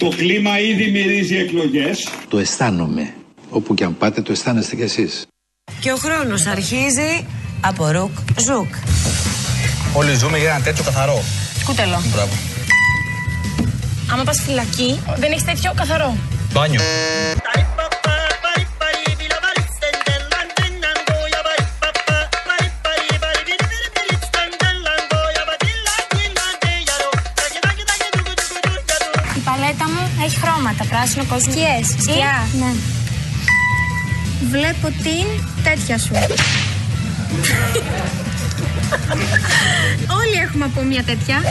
Το κλίμα ήδη μυρίζει εκλογές. Το αισθάνομαι. Όπου και αν πάτε το αισθάνεστε κι εσείς. Και ο χρόνος αρχίζει από ρουκ ζουκ. Όλοι ζούμε για ένα τέτοιο καθαρό. Κούτελο. Μπράβο. Άμα πας φυλακή, δεν έχεις τέτοιο καθαρό. Μπάνιο. Πράσινο, κόκκινο. Σκιές. Σκιά. Ναι. Βλέπω την τέτοια σου. Όλοι έχουμε από μια τέτοια.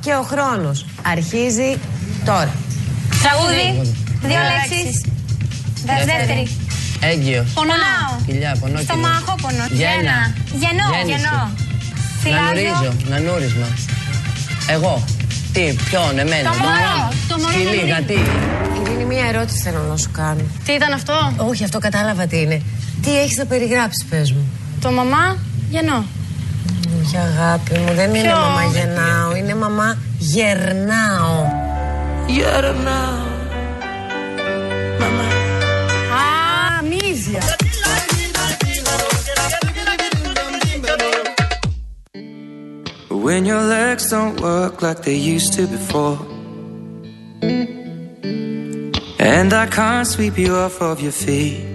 Και ο χρόνος αρχίζει τώρα. Τραγούδι. Δύο λέξεις. Δεύτερη. Έγκυος. Πονάω. Κοιλιά, πονόκινο. Στομάχοπονο. Γένα. Γεννώ. Γέννηση. Γεννώ. Νανουρίζω. Νανούρισμα. Εγώ. Τι, ποιον, εμένα. Το μωρό. Το μωρό Σκυλί, νανουρίζει. γατί. Είναι μια ερώτηση θέλω να σου κάνω. Τι ήταν αυτό; Όχι, αυτό κατάλαβα τι είναι. Τι έχεις να περιγράψεις, πες μου. Το μαμά γεννώ. Όχι αγάπη μου, δεν είναι Ποιο? μαμά γεννάω, είναι μαμά γερνάω. Γερνάω. Α, μύζια. When your legs don't work like they used to before. And I can't sweep you off of your feet.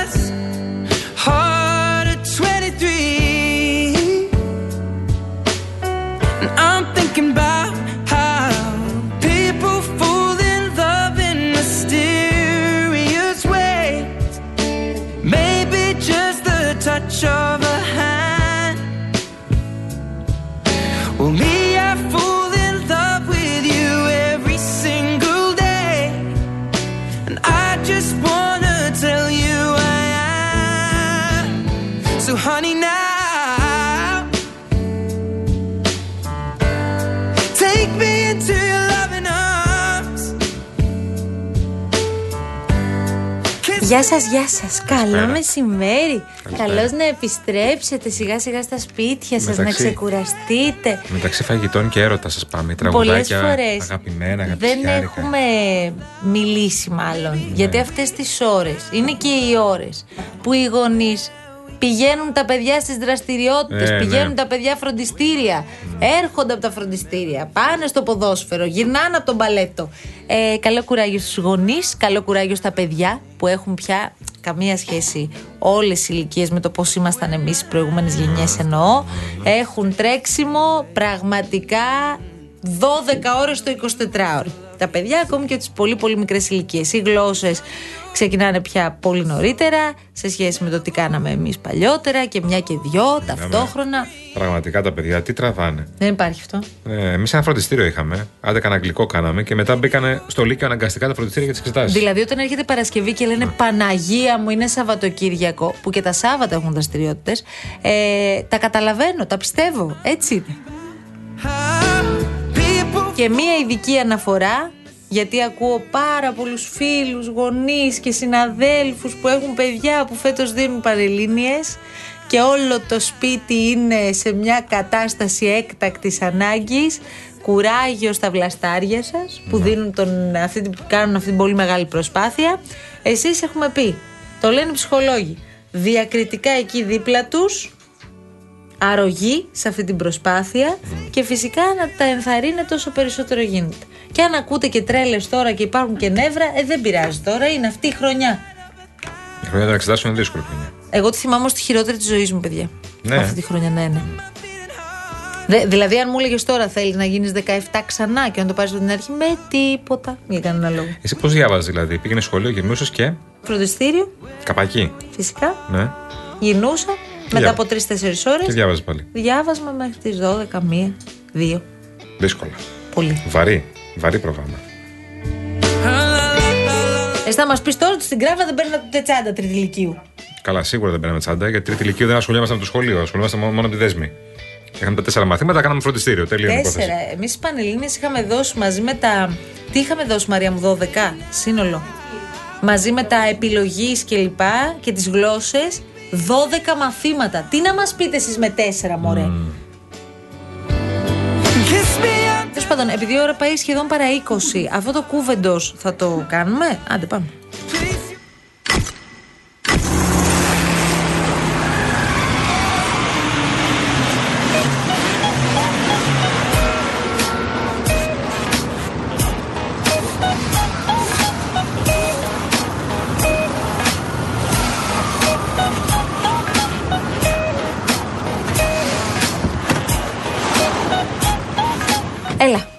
We. Γεια σας, γεια σας. Καλό μεσημέρι. Καλώς να επιστρέψετε σιγά σιγά στα σπίτια σας, να Μεταξύ- ξεκουραστείτε. Μεταξύ φαγητών και έρωτα σας πάμε. Πολλές Τραγουδάκια φορές αγαπημένα, δεν αγαπησιάρικα. έχουμε μιλήσει μάλλον. Γιατί αυτές τις ώρες, είναι και οι ώρες που οι γονείς πηγαίνουν τα παιδιά στις δραστηριότητες, Ε, ναι. πηγαίνουν τα παιδιά φροντιστήρια, έρχονται από τα φροντιστήρια, πάνε στο ποδόσφαιρο, γυρνάνε από τον παλέτο. Ε, καλό κουράγιο στους γονείς, καλό κουράγιο στα παιδιά που έχουν πια καμία σχέση όλες οι ηλικίες με το πώς ήμασταν εμείς οι προηγούμενες γενιές εννοώ. Έχουν τρέξιμο πραγματικά 12 ώρες το 24ωρο. Τα παιδιά, ακόμη και τις πολύ πολύ μικρές ηλικίες. Οι γλώσσες ξεκινάνε πια πολύ νωρίτερα σε σχέση με το τι κάναμε εμείς παλιότερα και μια και δυο ταυτόχρονα. Πραγματικά τα παιδιά τι τραβάνε. Δεν υπάρχει αυτό. Ε, Εμείς ένα φροντιστήριο είχαμε. Άντε κανένα αγγλικό κάναμε και μετά μπήκανε στο Λύκειο αναγκαστικά τα φροντιστήρια για τις εξετάσεις. Δηλαδή, όταν έρχεται Παρασκευή και λένε Παναγία μου, είναι Σαββατοκύριακο, που και τα Σάββατα έχουν δραστηριότητες, ε, τα καταλαβαίνω, τα πιστεύω. Έτσι είναι. Και μία ειδική αναφορά, γιατί ακούω πάρα πολλούς φίλους, γονείς και συναδέλφους που έχουν παιδιά που φέτος δίνουν παρελίνιες και όλο το σπίτι είναι σε μια κατάσταση έκτακτης ανάγκης. Κουράγιο στα βλαστάρια σας που δίνουν τον, αυτή, την- κάνουν αυτή την πολύ μεγάλη προσπάθεια. Εσείς έχουμε πει, το λένε οι ψυχολόγοι, διακριτικά εκεί δίπλα τους αρρωγή σε αυτή την προσπάθεια και φυσικά να τα ενθαρρύνετε όσο περισσότερο γίνεται. Και αν ακούτε και τρέλες τώρα και υπάρχουν και νεύρα, ε, δεν πειράζει τώρα, είναι αυτή η χρονιά. Η χρονιά των εξετάσεων είναι δύσκολη χρονιά. Εγώ τη θυμάμαι ως τη χειρότερη της ζωής μου, παιδιά. Ναι. Αυτή τη χρονιά, ναι, ναι. Δε- δηλαδή, αν μου έλεγες τώρα θέλεις να γίνεις 17 ξανά και να το πάρεις από την αρχή, με τίποτα. Για κανένα λόγο. Εσύ πώς διάβαζες δηλαδή, πήγαινες σχολείο, γυρνούσε και. Φροντιστήριο, Καπακί. φυσικά. Ναι. Γυρνούσα μετά Για- από 3-4 ώρες. Και διάβαζες πάλι; Διάβασμα μέχρι τις 12, μία, δύο. Δύσκολα. Πολύ. Βαρύ. Βαρύ πρόγραμμα. Εσύ θα μας πεις τώρα ότι στην Κράβα δεν παίρνατε ούτε τσάντα τρίτη ηλικίου. Καλά, σίγουρα δεν πέραμε τσάντα, γιατί τρίτη ηλικίου δεν ασχολιόμασταν με το σχολείο, ασχολιόμασταν μόνο, μόνο με τη δέσμη. Είχαμε τα τέσσερα μαθήματα, κάναμε φροντιστήριο. Τέλεια υπόθεση. Τέσσερα. Εμείς στι Πανελλήνιε είχαμε δώσει μαζί με τα. Τι είχαμε δώσει, Μαρία μου, 12 σύνολο; Μαζί με τα επιλογής και λοιπά και τις γλώσσες, 12 μαθήματα. Τι να μας πείτε εσείς με τέσσερα, μωρέ; Kiss πάντων, επειδή η ώρα πάει σχεδόν παρά 20, αυτό το κούβεντο θα το κάνουμε; Άντε, πάμε.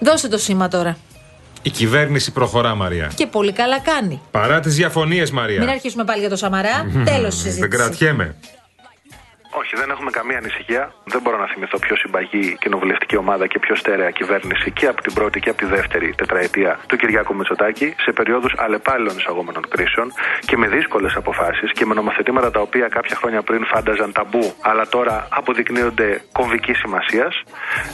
Δώσε το σήμα τώρα. Η κυβέρνηση προχωρά, Μαρία. Και πολύ καλά κάνει. Παρά τις διαφωνίες, Μαρία. Μην αρχίσουμε πάλι για το Σαμαρά. Τέλος της Δεν συζήτησης. κρατιέμαι. Όχι, δεν έχουμε καμία ανησυχία. Δεν μπορώ να θυμηθώ πιο συμπαγή κοινοβουλευτική ομάδα και πιο στέρεα κυβέρνηση και από την πρώτη και από τη δεύτερη τετραετία του Κυριάκου Μητσοτάκη σε περιόδους αλλεπάλληλων εισαγόμενων κρίσεων και με δύσκολες αποφάσεις και με νομοθετήματα τα οποία κάποια χρόνια πριν φάνταζαν ταμπού, αλλά τώρα αποδεικνύονται κομβικής σημασίας.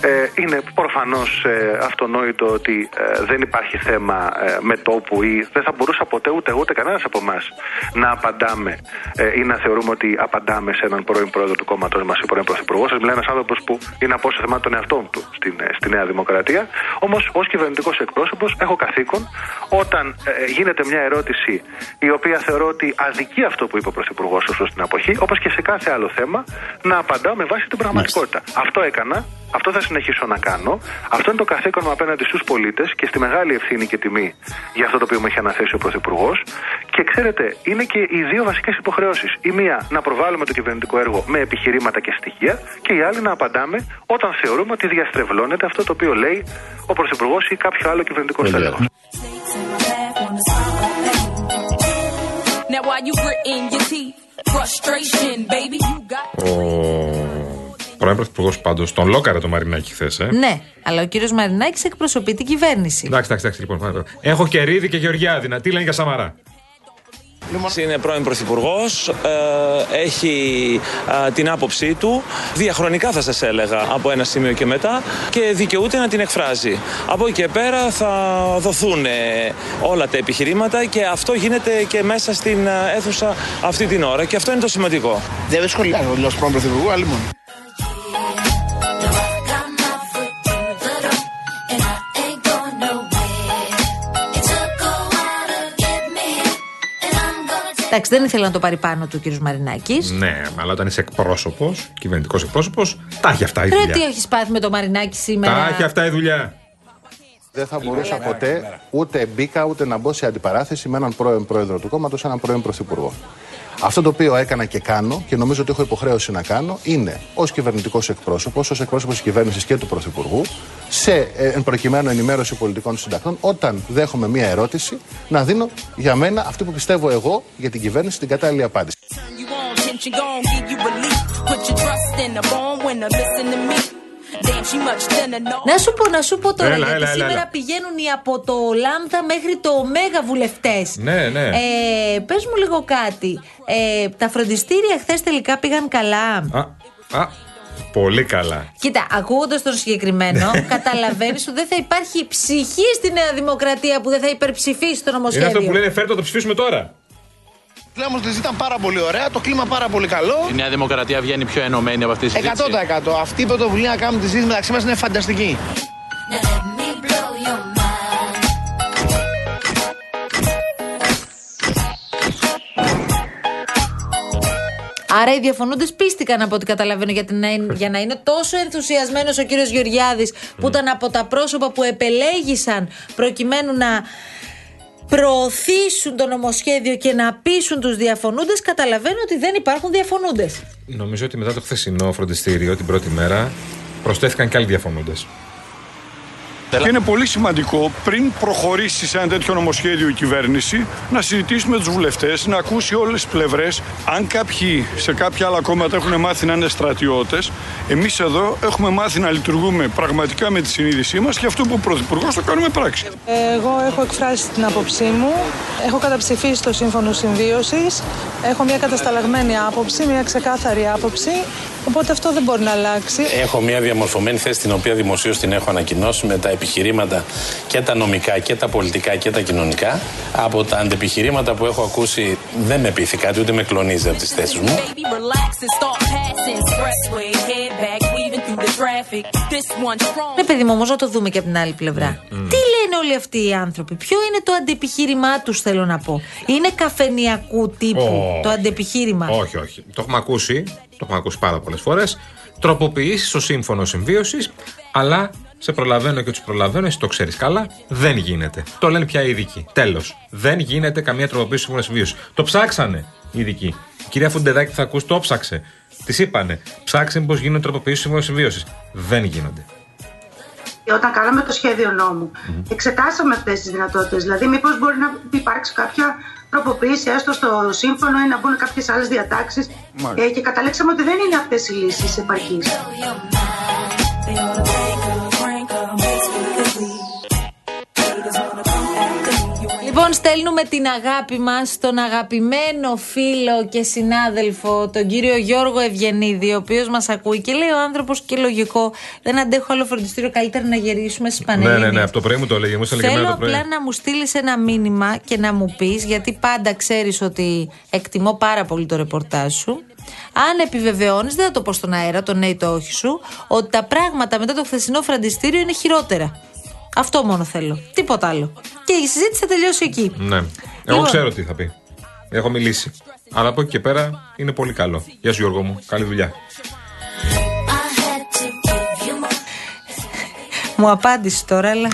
Ε, είναι προφανώς ε, αυτονόητο ότι ε, δεν υπάρχει θέμα ε, μετόπου ή δεν θα μπορούσα ποτέ ούτε εγώ ούτε κανένας από εμάς να απαντάμε ε, ή να θεωρούμε ότι απαντάμε σε έναν πρώην πρόεδρο του κόμματό μας ή πρώην πρωθυπουργός. Σα μιλάει ένας άνθρωπος που είναι από όσο θεμάτων τον εαυτό του στην, ε, στη Νέα Δημοκρατία. Όμως, ως κυβερνητικός εκπρόσωπος, έχω καθήκον όταν ε, γίνεται μια ερώτηση η οποία θεωρώ ότι αδικεί αυτό που είπε ο Πρωθυπουργός ως προς την αποχή, όπως και σε κάθε άλλο θέμα, να απαντάω με βάση την πραγματικότητα. Αυτό έκανα, αυτό θα συνεχίσω να κάνω. Αυτό είναι το καθήκον μου απέναντι στους πολίτες και στη μεγάλη ευθύνη και τιμή για αυτό το οποίο μου έχει αναθέσει ο Πρωθυπουργός. Και ξέρετε, είναι και οι δύο βασικές υποχρεώσεις. Η μία να προβάλλουμε το κυβερνητικό έργο με επιχειρήματα και στοιχεία, και η άλλη να απαντάμε όταν θεωρούμε ότι διαστρεβλώνεται αυτό το οποίο λέει ο Πρωθυπουργός ή κάποιο άλλο κυβερνητικό στέλεχος. Now while you gritting your teeth, frustration, baby, you got. Ο πρώην πρωθυπουργός πάντως τον λόκαρε το Μαρινάκι χθες. Ε. Ναι, αλλά ο κύριος Μαρινάκης εκπροσωπεί την κυβέρνηση. Εντάξει, εντάξει, εντάξει, λοιπόν. πάμε. Έχω και Ρίδη και Γεωργιάδη. Να τι λένε για Σαμαρά. Είναι πρώην Πρωθυπουργός, έχει ε, την άποψή του, διαχρονικά θα σας έλεγα, από ένα σημείο και μετά και δικαιούται να την εκφράζει. Από εκεί και πέρα θα δοθούν ε, όλα τα επιχειρήματα και αυτό γίνεται και μέσα στην ε, αίθουσα αυτή την ώρα και αυτό είναι το σημαντικό. Δεν σχολιάζω δηλώσει πρώην Πρωθυπουργού, άλλη μόνο. Εντάξει, δεν ήθελε να το πάρει πάνω του ο κύριος Μαρινάκης. Ναι, αλλά όταν είσαι εκπρόσωπος, κυβερνητικός εκπρόσωπος, τα έχει αυτά η Ρε, τι δουλειά. έχεις πάθει με το Μαρινάκη σήμερα; Τα έχει αυτά η δουλειά. Δεν θα μπορούσα ποτέ ούτε μπήκα ούτε να μπω σε αντιπαράθεση με έναν πρώην πρόεδρο του κόμματος, έναν πρώην πρωθυπουργό. Αυτό το οποίο έκανα και κάνω και νομίζω ότι έχω υποχρέωση να κάνω είναι ως κυβερνητικός εκπρόσωπος, ως εκπρόσωπος της κυβέρνησης και του Πρωθυπουργού, σε ε, εν προκειμένου ενημέρωση πολιτικών συντακτών, όταν δέχομαι μία ερώτηση, να δίνω για μένα αυτή που πιστεύω εγώ για την κυβέρνηση την κατάλληλη απάντηση. You on tension, gon' give you relief. Put your trust in a born winner, listen to me. Damn, she much thinner, no. Να σου πω, να σου πω τώρα, Έλα, γιατί έλα, έλα, σήμερα έλα. πηγαίνουν οι από το Λάμδα μέχρι το Μέγα βουλευτές. Ναι, ναι. Ε, πες μου λίγο κάτι. Ε, τα φροντιστήρια χθες τελικά πήγαν καλά. Α, α, πολύ καλά. Κοίτα, ακούγοντας τον συγκεκριμένο, καταλαβαίνεις ότι δεν θα υπάρχει ψυχή στη Νέα Δημοκρατία που δεν θα υπερψηφίσει το Είναι νομοσχέδιο. αυτό που λένε φέρτε να το ψηφίσουμε τώρα. Η όμως ήταν πάρα πολύ ωραία, το κλίμα πάρα πολύ καλό. Η Νέα Δημοκρατία βγαίνει πιο ενωμένη από αυτή τη συζήτηση. 100%. Αυτή η πρωτοβουλία να κάνουμε τη συζήτηση μεταξύ μας είναι φανταστική. Άρα οι διαφωνούντες πίστηκαν από ό,τι καταλαβαίνω για, την, για να είναι τόσο ενθουσιασμένος ο κύριος Γεωργιάδης που ήταν από τα πρόσωπα που επελέγησαν προκειμένου να προωθήσουν το νομοσχέδιο και να πείσουν τους διαφωνούντες καταλαβαίνω ότι δεν υπάρχουν διαφωνούντες Νομίζω ότι μετά το χθεσινό φροντιστήριο την πρώτη μέρα Προσθέθηκαν και άλλοι διαφωνούντες. Και είναι πολύ σημαντικό πριν προχωρήσει σε ένα τέτοιο νομοσχέδιο η κυβέρνηση να συζητήσουμε με τους βουλευτές, να ακούσει όλες τις πλευρές. Αν κάποιοι σε κάποια άλλα κόμματα έχουν μάθει να είναι στρατιώτες, εμείς εδώ έχουμε μάθει να λειτουργούμε πραγματικά με τη συνείδησή μας και αυτό που ο Πρωθυπουργός το κάνουμε πράξη. Εγώ έχω εκφράσει την άποψή μου. Έχω καταψηφίσει το σύμφωνο συμβίωσης. Έχω μια κατασταλαγμένη άποψη, μια ξεκάθαρη άποψη. Οπότε αυτό δεν μπορεί να αλλάξει. Έχω μια διαμορφωμένη θέση την οποία δημοσίως την έχω ανακοινώσει με τα επιχειρήματα και τα νομικά και τα πολιτικά και τα κοινωνικά. Από τα αντεπιχειρήματα που έχω ακούσει δεν με πείθει κάτι ούτε με κλονίζει από τις θέσεις μου. Baby, relax and start passing. Expressway, head back, weaving through the traffic. This one strong. Ναι, παιδί μου, όμως να το δούμε και από την άλλη πλευρά. Τι λένε όλοι αυτοί οι άνθρωποι, Ποιο είναι το αντεπιχείρημά τους, θέλω να πω. Είναι καφενιακού τύπου Ω. το αντεπιχείρημα. Όχι, όχι. Το έχουμε ακούσει. Το έχουμε ακούσει πάρα πολλές φορές. Τροποποιήσεις στο σύμφωνο συμβίωσης, αλλά σε προλαβαίνω και τους προλαβαίνω, εσύ το ξέρεις καλά, δεν γίνεται. Το λένε πια οι ειδικοί. Τέλος. Δεν γίνεται καμία τροποποίηση στο σύμφωνο συμβίωσης. Το ψάξανε οι ειδικοί. Η κυρία Φουντεδάκη θα ακούσει, το ψάξε. Της είπανε. Ψάξε πώ γίνονται τροποποιήσεις στο σύμφωνο συμβίωσης. Δεν γίνονται. Όταν κάναμε το σχέδιο νόμου, εξετάσαμε αυτές τις δυνατότητες. Δηλαδή, μήπως μπορεί να υπάρξει κάποια τροποποίηση έστω στο σύμφωνο ή να μπουν κάποιες άλλες διατάξεις. Μάλιστα. Ε, και καταλήξαμε ότι δεν είναι αυτές οι λύσεις επαρκείς. Λοιπόν, στέλνουμε την αγάπη μας στον αγαπημένο φίλο και συνάδελφο, τον κύριο Γιώργο Ευγενίδη, ο οποίος μας ακούει και λέει ο άνθρωπος και λογικό, δεν αντέχω άλλο φροντιστήριο, καλύτερα να γυρίσουμε στις Ναι, Πανελλήνιες. ναι, ναι. Από το πρωί μου το έλεγε. Μου έστειλε και Θέλω εμένα το πρωί. απλά να μου στείλεις ένα μήνυμα και να μου πεις, γιατί πάντα ξέρεις ότι εκτιμώ πάρα πολύ το ρεπορτάζ σου. Αν επιβεβαιώνεις, δεν θα το πω στον αέρα, το ναι ή το όχι σου, ότι τα πράγματα μετά το χθεσινό φροντιστήριο είναι χειρότερα. Αυτό μόνο θέλω. Τίποτα άλλο. Και η συζήτηση θα τελειώσει εκεί. Ναι. Εγώ Λοιπόν. ξέρω τι θα πει. Έχω μιλήσει. Αλλά από εκεί και πέρα είναι πολύ καλό. Γεια σου Γιώργο μου. Καλή δουλειά. Μου απάντησες τώρα, αλλά.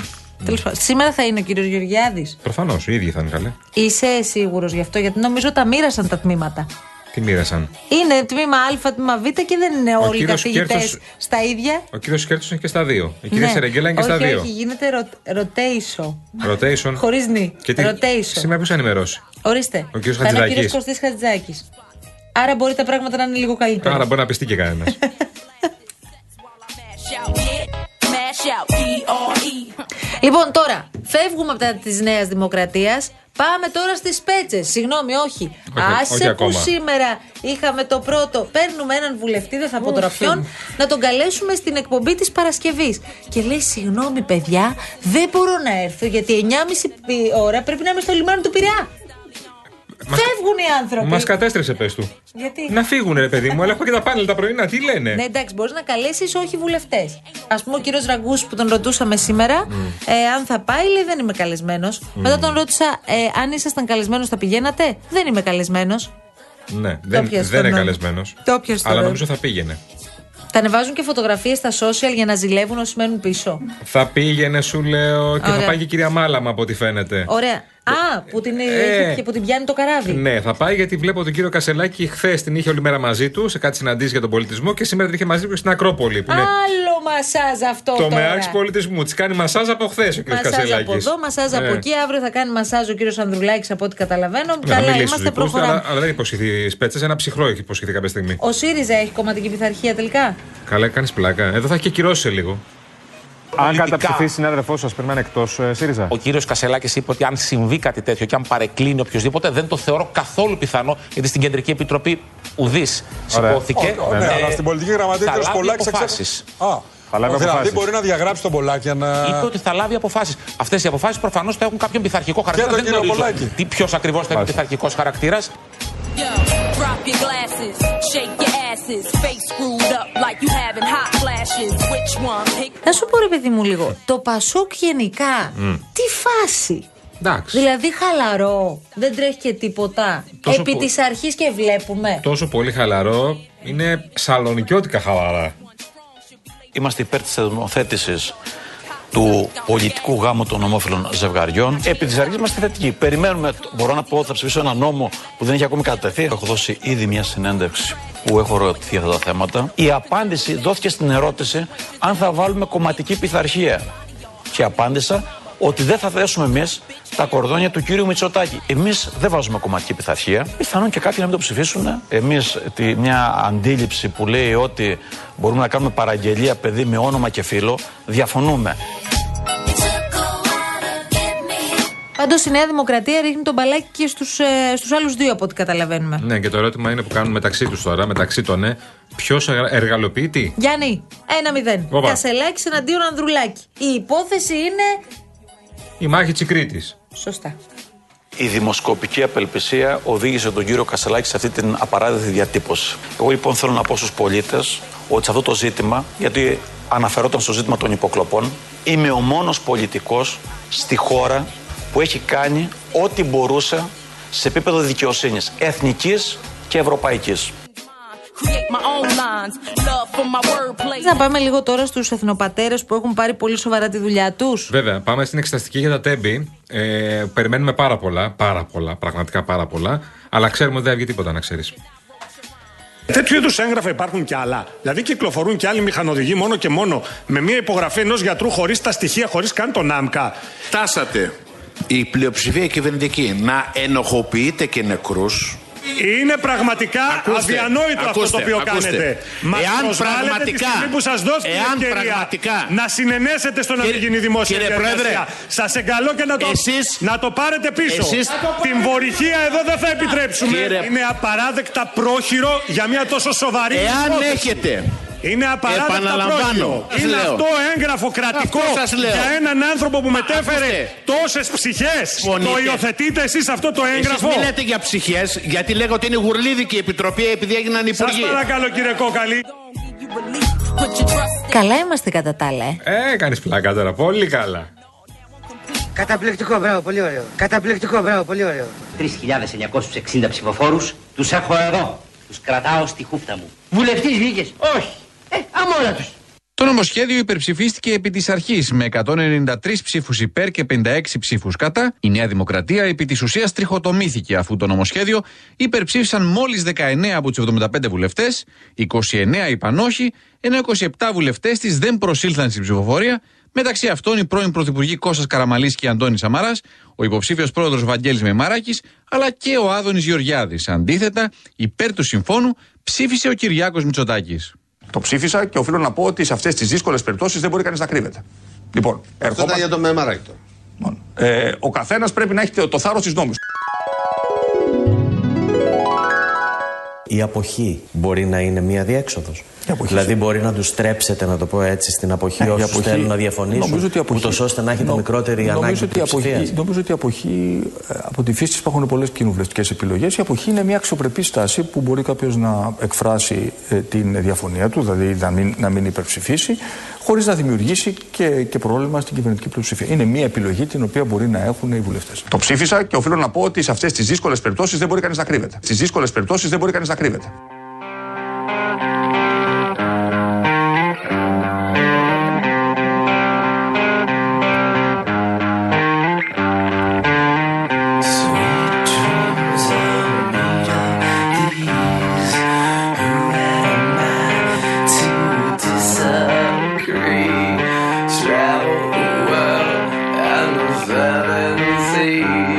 Τέλος πάντων. Σήμερα θα είναι ο κύριος Γεωργιάδης. Προφανώς, οι ίδιοι θα είναι καλέ. Είσαι σίγουρος γι' αυτό, γιατί νομίζω τα μοίρασαν τα τμήματα. Τι μοίρασαν. Είναι τμήμα Α, τμήμα Β και δεν είναι όλοι οι κύριος καθηγητές Κέρτος- στα ίδια. Ο κύριος Κέρτος είναι και στα δύο. Η κυρία Ναι. Σερεγγέλα είναι και στα όχι, δύο. Όχι, γίνεται ρο- rotation. Rotation. Χωρίς νη. Και τι... Rotation. Σήμερα ποιος ενημερώσει; Ορίστε. Ο κύριος Θα είναι ο Χατζηδάκης. κύριος Κωστής Χατζάκη. Άρα μπορεί τα πράγματα να είναι λίγο καλύτερα. Άρα μπορεί να πιστεί και κανένας. Mash out, D-R-E. Λοιπόν, τώρα φεύγουμε από της Νέας Δημοκρατίας. Πάμε τώρα στις πέτσες. Συγγνώμη, όχι. Άσε όχι που ακόμα. σήμερα είχαμε το πρώτο. Παίρνουμε έναν βουλευτή, δεν θα πω τώρα ποιον, να τον καλέσουμε στην εκπομπή της Παρασκευής. Και λέει: Συγγνώμη, παιδιά, δεν μπορώ να έρθω γιατί 9.30 ώρα πρέπει να είμαι στο λιμάνι του Πειραιά. Φεύγουν οι άνθρωποι. Μας κατέστρεψε, πες του. Γιατί; Να φύγουν, ρε παιδί μου, αλλά έχω και τα πάνελ τα πρωινά. Τι λένε; Ναι, εντάξει, μπορείς να καλέσεις όχι βουλευτές. Α πούμε, ο κύριος Ραγκούς που τον ρωτούσαμε σήμερα, ε, αν θα πάει, λέει δεν είμαι καλεσμένος. Μετά τον ρώτησα, ε, αν ήσασταν καλεσμένος, θα πηγαίνατε; Δεν είμαι καλεσμένος. Ναι, δεν, πιάσε δεν το είναι νόημα. καλεσμένος. Το πιάσε το Αλλά νόημα. νομίζω θα πήγαινε. Τα ανεβάζουν και φωτογραφίες στα social για να ζηλεύουν όσοι μένουν πίσω. Θα πήγαινε, σου λέω, και θα Ωραία. πάει και η κυρία Μάλαμα από ό,τι φαίνεται. Ωραία. Α, που την, Ε. έχει- που την πιάνει το καράβι. Ναι, θα πάει γιατί βλέπω τον κύριο Κασελάκη χθες την είχε όλη μέρα μαζί του σε κάτι συναντήσεις για τον πολιτισμό και σήμερα την είχε μαζί του στην Ακρόπολη. Που είναι Άλλο μασάζ αυτό το τώρα. μεάξ πολιτισμού. Της κάνει μασάζ από χθες ο κύριος Μασάζ Κασελάκης. από εδώ, μασάζ από εκεί. Αύριο θα κάνει μασάζ ο κύριος Ανδρουλάκης από ό,τι καταλαβαίνω. Ναι, θα Καλά, μιλήσει είμαστε, στους δικούς τους, προχωράμε. αλλά, αλλά δεν υποσχεθεί σπέτσες. Ένα ψυχρό έχει υποσχεθεί κάποια στιγμή. Ο ΣΥΡΙΖΑ έχει κομματική πειθαρχία τελικά; Καλά, κάνεις πλάκα. Εδώ θα έχει και κυρώσεις σε λίγο. Αν καταψηφίσει συνάδελφός σας, πρέπει να είναι εκτό ΣΥΡΙΖΑ. Ο κύριος Κασελάκης είπε ότι αν συμβεί κάτι τέτοιο και αν παρεκκλίνει οποιοδήποτε, δεν το θεωρώ καθόλου πιθανό, γιατί στην Κεντρική Επιτροπή ουδής σηκώθηκε. Ω, ναι, Ε, αλλά στην πολιτική γραμματεία θα κ. λάβει Πολάκη αποφάσεις. Α, Θα λάβει δηλαδή αποφάσεις. μπορεί να διαγράψει τον Πολάκη για να. Είπε ότι θα λάβει αποφάσεις. Αυτές οι αποφάσεις προφανώς θα έχουν κάποιον πειθαρχικό χαρακτήρα. τον Δεν κύριο γνωρίζω Πολάκη. τι ποιος ακριβώς θα είναι ο πειθαρχικός χαρακτήρας. Yo, drop your glasses, shake your asses, face screwed up like you having hot flashes. Which one? Pick Να σου πω ρε παιδί μου λίγο, το Πασόκ γενικά, Μμ. τι φάση. Εντάξει. Δηλαδή χαλαρό, δεν τρέχει και τίποτα. Τόσο Επί πο- της αρχής και βλέπουμε. Τόσο πολύ χαλαρό είναι σαλονικιώτικα χαλαρά. Είμαστε υπέρ της θεσμοθέτηση του πολιτικού γάμου των ομόφυλων ζευγαριών. Επί της αρχής είμαστε θετικοί. Περιμένουμε, μπορώ να πω, θα ψηφίσω ένα νόμο που δεν έχει ακόμη κατατεθεί. Έχω δώσει ήδη μια συνέντευξη που έχω ρωτηθεί αυτά τα θέματα. Η απάντηση δόθηκε στην ερώτηση αν θα βάλουμε κομματική πειθαρχία. Και απάντησα ότι δεν θα θέσουμε εμείς τα κορδόνια του κύριου Μητσοτάκη. Εμείς δεν βάζουμε κομματική πειθαρχία. Πιθανόν και κάποιοι να μην το ψηφίσουν. Εμείς μια αντίληψη που λέει ότι μπορούμε να κάνουμε παραγγελία παιδί με όνομα και φίλο, διαφωνούμε. Πάντως η Νέα Δημοκρατία ρίχνει τον μπαλάκι και στους στους άλλους δύο, από ό,τι καταλαβαίνουμε. Ναι, και το ερώτημα είναι που κάνουν μεταξύ τους τώρα, μεταξύ των ναι, ποιος εργαλοποιεί τι. Γιάννη, ένα μηδέν. Όπα. Κασελάκης εναντίον Ανδρουλάκη. Η υπόθεση είναι. Η μάχη τη Κρήτη. Σωστά. Η δημοσκοπική απελπισία οδήγησε τον κύριο Κασελάκη σε αυτή την απαράδεκτη διατύπωση. Εγώ λοιπόν θέλω να πω στους πολίτες ότι σε αυτό το ζήτημα, γιατί αναφερόταν στο ζήτημα των υποκλοπών, είμαι ο μόνος πολιτικός στη χώρα που έχει κάνει ό,τι μπορούσε σε επίπεδο δικαιοσύνης εθνικής και ευρωπαϊκής. Create my own lines. Love for my wordplay. Να πάμε λίγο τώρα στους εθνοπατέρες που έχουν πάρει πολύ σοβαρά τη δουλειά τους. Βέβαια, πάμε στην εξεταστική για τα τέμπη. Ε, περιμένουμε πάρα πολλά, πάρα πολλά, πραγματικά πάρα πολλά. Αλλά ξέρουμε ότι δεν βγει τίποτα, να ξέρεις. Τέτοιου είδους έγγραφα υπάρχουν και άλλα. Δηλαδή κυκλοφορούν και άλλοι μηχανοδηγοί μόνο και μόνο με μια υπογραφή ενός γιατρού χωρίς τα στοιχεία, χωρίς καν τον άμκα. Φτάσατε η πλειοψηφία κυβερνητική να ενοχοποιείται και νεκρούς Είναι πραγματικά Ακούστε, αδιανόητο αυτό ακούστε, το οποίο ακούστε. κάνετε. Μας Εάν προσβάλλετε τη πραγματικά- στιγμή που σας δώσετε την εάν ευκαιρία πραγματικά- να συνενέσετε στο να μην Κύριε- γίνει δημόσια κύριε διαδικασία. Πρόεδρε, Σας εγκαλώ και να το, εσείς- να το πάρετε πίσω. εσείς- Την βορυχία εδώ δεν θα επιτρέψουμε. Κύριε- Είναι απαράδεκτα πρόχειρο για μια τόσο σοβαρή Εάν υπόθεση. έχετε Είναι απαράδεκτα Επαναλαμβάνω, πρόχειρο. σας Είναι λέω. αυτό έγγραφο κρατικό Αυτό σας λέω. για έναν άνθρωπο που μετέφερε Ακούστε. τόσες ψυχές. Το Συμφωνείτε. υιοθετείτε εσείς αυτό το Εσείς έγγραφο; μιλάτε για ψυχές γιατί λέγω ότι είναι γουρλίδικη η επιτροπή επειδή έγιναν Σας υπουργοί. παρακαλώ κύριε Κόκαλη. Καλά είμαστε κατά τα άλλα. ε. Ε, κάνεις πλάκα τώρα. Πολύ καλά. Καταπληκτικό, μπράβο, πολύ ωραίο. Καταπληκτικό, μπράβο, πολύ ωραίο. 3.960 ψηφοφόρους τους έχω εδώ. Τους κρατάω στη χούφτα μου. Βουλευτής βγήκες. Όχι. Ε, αμόρα τους. Το νομοσχέδιο υπερψηφίστηκε επί της αρχής με 193 ψήφους υπέρ και 56 ψήφους κατά. Η Νέα Δημοκρατία επί της ουσίας τριχοτομήθηκε αφού το νομοσχέδιο υπερψήφισαν μόλις 19 από τους 75 βουλευτές, 29 είπαν όχι, ενώ 27 βουλευτές της δεν προσήλθαν στην ψηφοφορία. Μεταξύ αυτών οι πρώην Πρωθυπουργοί Κώστας Καραμαλής και Αντώνης Σαμαράς, ο υποψήφιος πρόεδρος Βαγγέλης Μεμάρακη, αλλά και ο Άδωνης Γεωργιάδης. Αντίθετα, υπέρ του συμφώνου ψήφισε ο Κυριάκος Μητσοτάκης. Το ψήφισα και οφείλω να πω ότι σε αυτές τις δύσκολες περιπτώσεις δεν μπορεί κανείς να κρύβεται. Λοιπόν, ερχόμαστε. για το μεμαράκι τώρα. Ε, ο καθένας πρέπει να έχει το, το θάρρος της νόμης. Η αποχή μπορεί να είναι μία διέξοδος. Δηλαδή, μπορεί να τους στρέψετε, να το πω έτσι, στην αποχή Ναι, η όσους αποχή- Νομίζω θέλουν να διαφωνήσουν, ότι η αποχή- ούτως ώστε να έχετε Νο- μικρότερη νομίζω ανάγκη ότι η αποχή, πλειοψηφίας. νομίζω ότι η αποχή, ε, από τη φύση της υπάρχουν πολλές κοινοβουλευτικές επιλογές. Η αποχή είναι μια αξιοπρεπή στάση που μπορεί κάποιος να εκφράσει ε, την διαφωνία του, δηλαδή να μην, να μην υπερψηφίσει, χωρίς να δημιουργήσει και, και πρόβλημα στην κυβερνητική πλειοψηφία. Είναι μια επιλογή την οποία μπορεί να έχουν οι βουλευτές. Το ψήφισα και οφείλω να πω ότι σε αυτές τις δύσκολες περιπτώσεις δεν μπορεί κανείς να κρύβεται. Στις δύσκολες περιπτώσεις δεν μπορεί κανείς να κρύβεται. seven seas.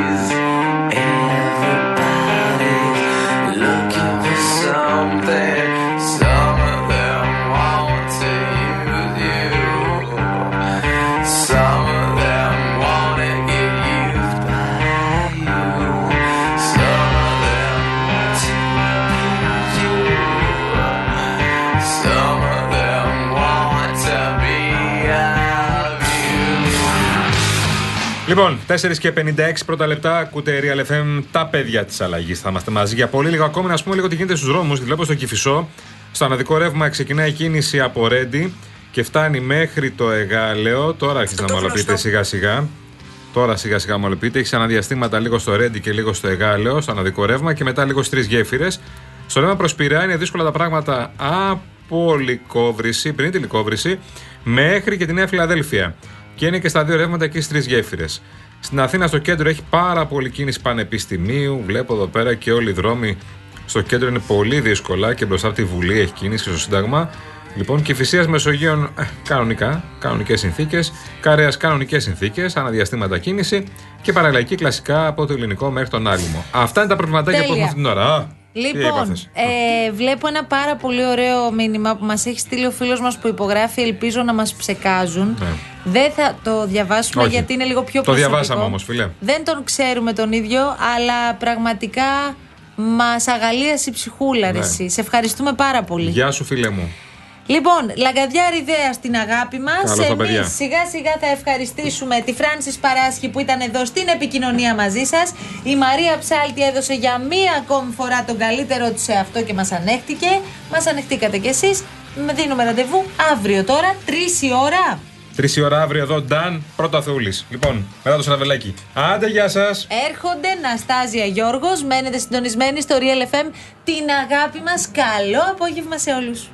Λοιπόν, 4 και 56 πρώτα λεπτά ακούτε Real FM, τα παιδιά της αλλαγής. Θα είμαστε μαζί για πολύ λίγο ακόμη. Να πούμε λίγο τι γίνεται στους δρόμους. Βλέπω στο Κυφισό, στο αναδικό ρεύμα ξεκινάει η κίνηση από Ρέντι και φτάνει μέχρι το Εγάλεο. Τώρα αρχίζει να μαλοποιείται σιγά σιγά. Τώρα σιγά σιγά μαλοποιείται. Έχει αναδιαστήματα λίγο στο Ρέντι και λίγο στο Εγάλεο, στο αναδικό ρεύμα και μετά λίγο στις τρει γέφυρες. Στο ρεύμα προς Πειραιά είναι δύσκολα τα πράγματα από λικόβρηση, πριν τη λικόβρηση, μέχρι και τη Νέα Φιλαδέλφια. Και είναι και στα δύο ρεύματα εκεί στις τρεις γέφυρες. Στην Αθήνα στο κέντρο έχει πάρα πολύ κίνηση πανεπιστημίου. Βλέπω εδώ πέρα και όλοι οι δρόμοι Στο κέντρο είναι πολύ δύσκολα και μπροστά από τη Βουλή έχει κίνηση και στο Σύνταγμα. Λοιπόν, και φυσία Μεσογείων ε, κανονικά, κανονικές συνθήκες. Καρέας κανονικές συνθήκες, αναδιαστήματα κίνηση. Και παραλλαγή κλασικά από το ελληνικό μέχρι τον Άγλυμο. Αυτά είναι τα προβληματάκια που Τέλεια. έχουμε αυτή την ώρα. Α, τι Λοιπόν, έπαθες; ε, βλέπω ένα πάρα πολύ ωραίο μήνυμα που μας έχει στείλει ο φίλος μας που υπογράφει «Ελπίζω να μας ψεκάζουν». Ναι. Δεν θα το διαβάσουμε Όχι. γιατί είναι λίγο πιο Το προσωπικό. διαβάσαμε όμως, φίλε. Δεν τον ξέρουμε τον ίδιο, αλλά πραγματικά μας αγαλίασε η ψυχούλα, ρε Ναι. εσύ. Σε ευχαριστούμε πάρα πολύ. Γεια σου, φίλε μου. Λοιπόν, λαγκαδιά ριδέα στην αγάπη μας. Καλώς τα παιδιά. Εμεί σιγά σιγά θα ευχαριστήσουμε τη Φράνση Παράσχη που ήταν εδώ στην επικοινωνία μαζί σας. Η Μαρία Ψάλτη έδωσε για μία ακόμη φορά τον καλύτερο της σε αυτό και μας ανέχτηκε. Μας ανεχτήκατε κι εσείς. Με δίνουμε ραντεβού αύριο τώρα, 3 η ώρα. Τρεις η ώρα αύριο εδώ, Νταν, πρώτο Αθεούλη. Λοιπόν, μετά το σαραβελάκι. Άντε, γεια σας. Έρχονται Ναστάζια Γιώργος, μένετε συντονισμένοι στο Real FM. Την αγάπη μας, καλό απόγευμα σε όλους.